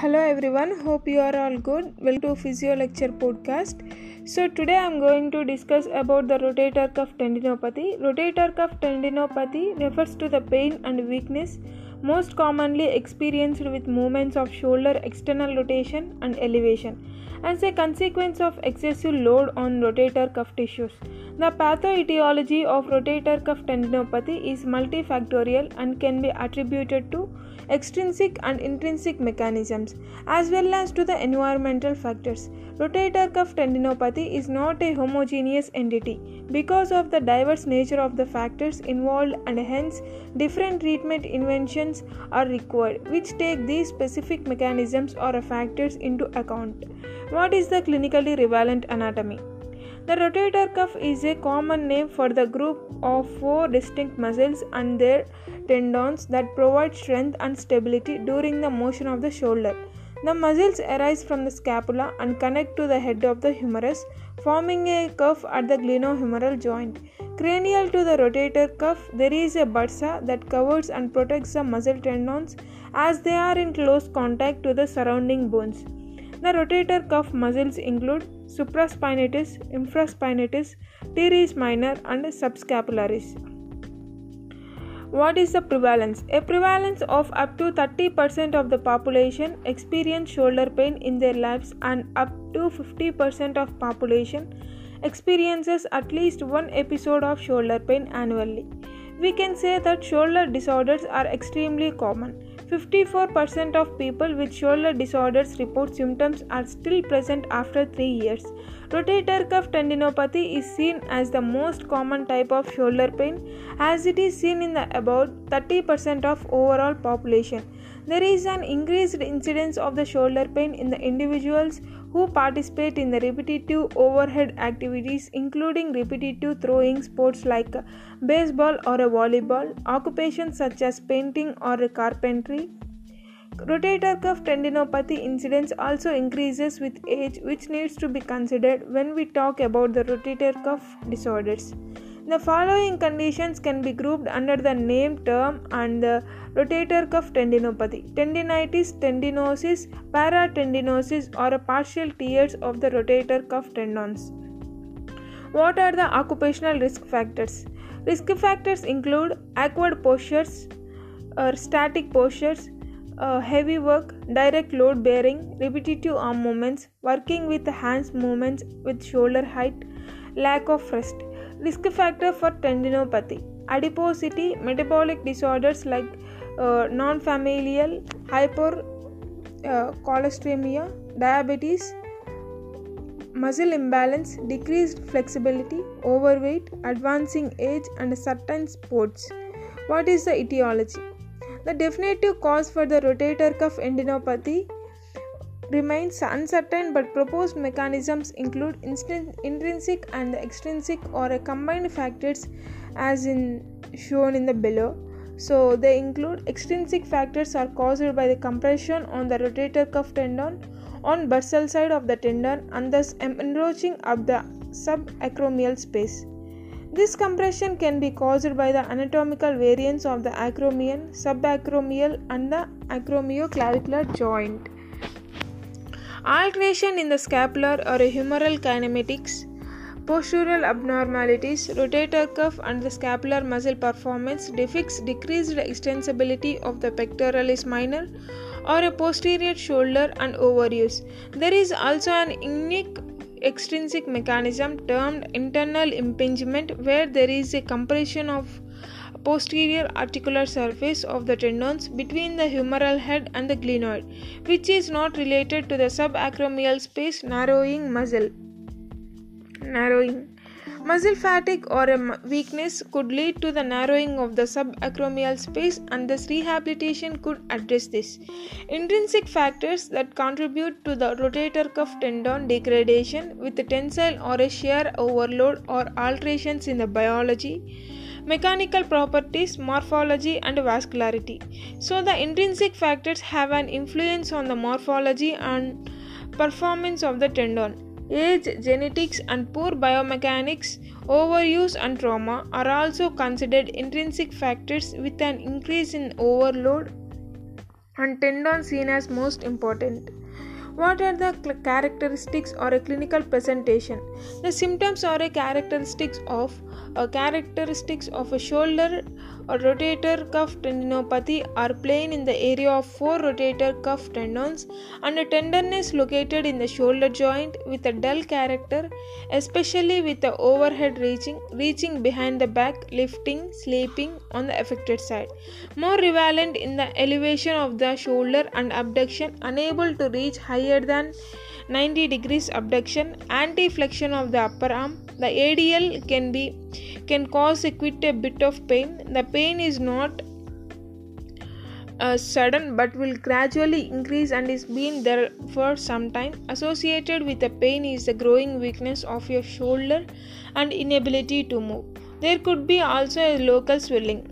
Hello everyone, hope you are all good. Welcome to Physio Lecture Podcast. So today I am going to discuss about the rotator cuff tendinopathy. Rotator cuff tendinopathy refers to the pain and weakness most commonly experienced with movements of shoulder external rotation and elevation as a consequence of excessive load on rotator cuff tissues. The pathoetiology of rotator cuff tendinopathy is multifactorial and can be attributed to extrinsic and intrinsic mechanisms as well as to the environmental factors. Rotator cuff tendinopathy is not a homogeneous entity because of the diverse nature of the factors involved and hence different treatment inventions are required which take these specific mechanisms or factors into account. What is the clinically relevant anatomy? The rotator cuff is a common name for the group of four distinct muscles and their tendons that provide strength and stability during the motion of the shoulder. The muscles arise from the scapula and connect to the head of the humerus, forming a cuff at the glenohumeral joint. Cranial to the rotator cuff, there is a bursa that covers and protects the muscle tendons as they are in close contact to the surrounding bones. The rotator cuff muscles include supraspinatus, infraspinatus, teres minor, and subscapularis. What is the prevalence? A prevalence of up to 30% of the population experience shoulder pain in their lives and up to 50% of population experiences at least one episode of shoulder pain annually. We can say that shoulder disorders are extremely common. 54% of people with shoulder disorders report symptoms are still present after 3 years. Rotator cuff tendinopathy is seen as the most common type of shoulder pain as it is seen in about 30% of overall population. There is an increased incidence of the shoulder pain in the individuals who participate in the repetitive overhead activities including repetitive throwing sports like baseball or a volleyball, occupations such as painting or carpentry. Rotator cuff tendinopathy incidence also increases with age, which needs to be considered when we talk about the rotator cuff disorders. The following conditions can be grouped under the name term and the rotator cuff tendinopathy tendinitis, tendinosis, paratendinosis, or a partial tears of the rotator cuff tendons. What are the occupational risk factors? Risk factors include awkward postures or static postures, uh, heavy work, direct load bearing, repetitive arm movements, working with hands movements with shoulder height, lack of rest. Risk factor for tendinopathy adiposity, metabolic disorders like uh, non familial hypercholesteremia, uh, diabetes, muscle imbalance, decreased flexibility, overweight, advancing age, and certain sports. What is the etiology? The definitive cause for the rotator cuff tendinopathy remains uncertain, but proposed mechanisms include intrinsic and extrinsic or combined factors, as in shown in the below. So they include extrinsic factors are caused by the compression on the rotator cuff tendon on bursal side of the tendon and thus encroaching of the subacromial space. This compression can be caused by the anatomical variance of the acromion, subacromial, and the acromioclavicular joint. Alteration in the scapular or humeral kinematics, postural abnormalities, rotator cuff, and the scapular muscle performance depicts decreased extensibility of the pectoralis minor or a posterior shoulder and overuse. There is also an unique extrinsic mechanism termed internal impingement where there is a compression of posterior articular surface of the tendons between the humeral head and the glenoid which is not related to the subacromial space narrowing muscle. Narrowing. Muscle fatigue or a weakness could lead to the narrowing of the subacromial space, and this rehabilitation could address this. Intrinsic factors that contribute to the rotator cuff tendon degradation with tensile or a shear overload or alterations in the biology mechanical properties, morphology, and vascularity. So, the intrinsic factors have an influence on the morphology and performance of the tendon. Age, genetics, and poor biomechanics, overuse, and trauma are also considered intrinsic factors with an increase in overload and tendon seen as most important. What are the characteristics or a clinical presentation? The symptoms are a characteristics of a characteristics of a shoulder or rotator cuff tendinopathy are plain in the area of four rotator cuff tendons and a tenderness located in the shoulder joint with a dull character, especially with the overhead reaching reaching behind the back, lifting, sleeping on the affected side. More prevalent in the elevation of the shoulder and abduction, unable to reach higher than 90 degrees abduction, anteflexion of the upper arm. The ADL can be can cause a quite a bit of pain. The pain is not uh, sudden but will gradually increase and is been there for some time. Associated with the pain is the growing weakness of your shoulder and inability to move. There could be also a local swelling.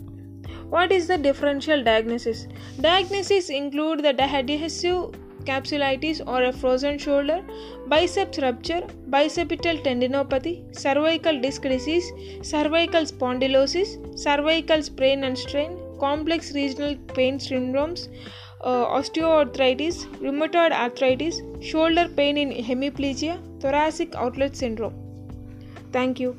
What is the differential diagnosis? Diagnosis include the adhesive capsulitis और a frozen shoulder biceps rupture bicipital tendinopathy cervical disc disease cervical spondylosis cervical sprain and strain complex regional pain syndromes osteoarthritis rheumatoid arthritis shoulder pain in hemiplegia thoracic outlet syndrome thank you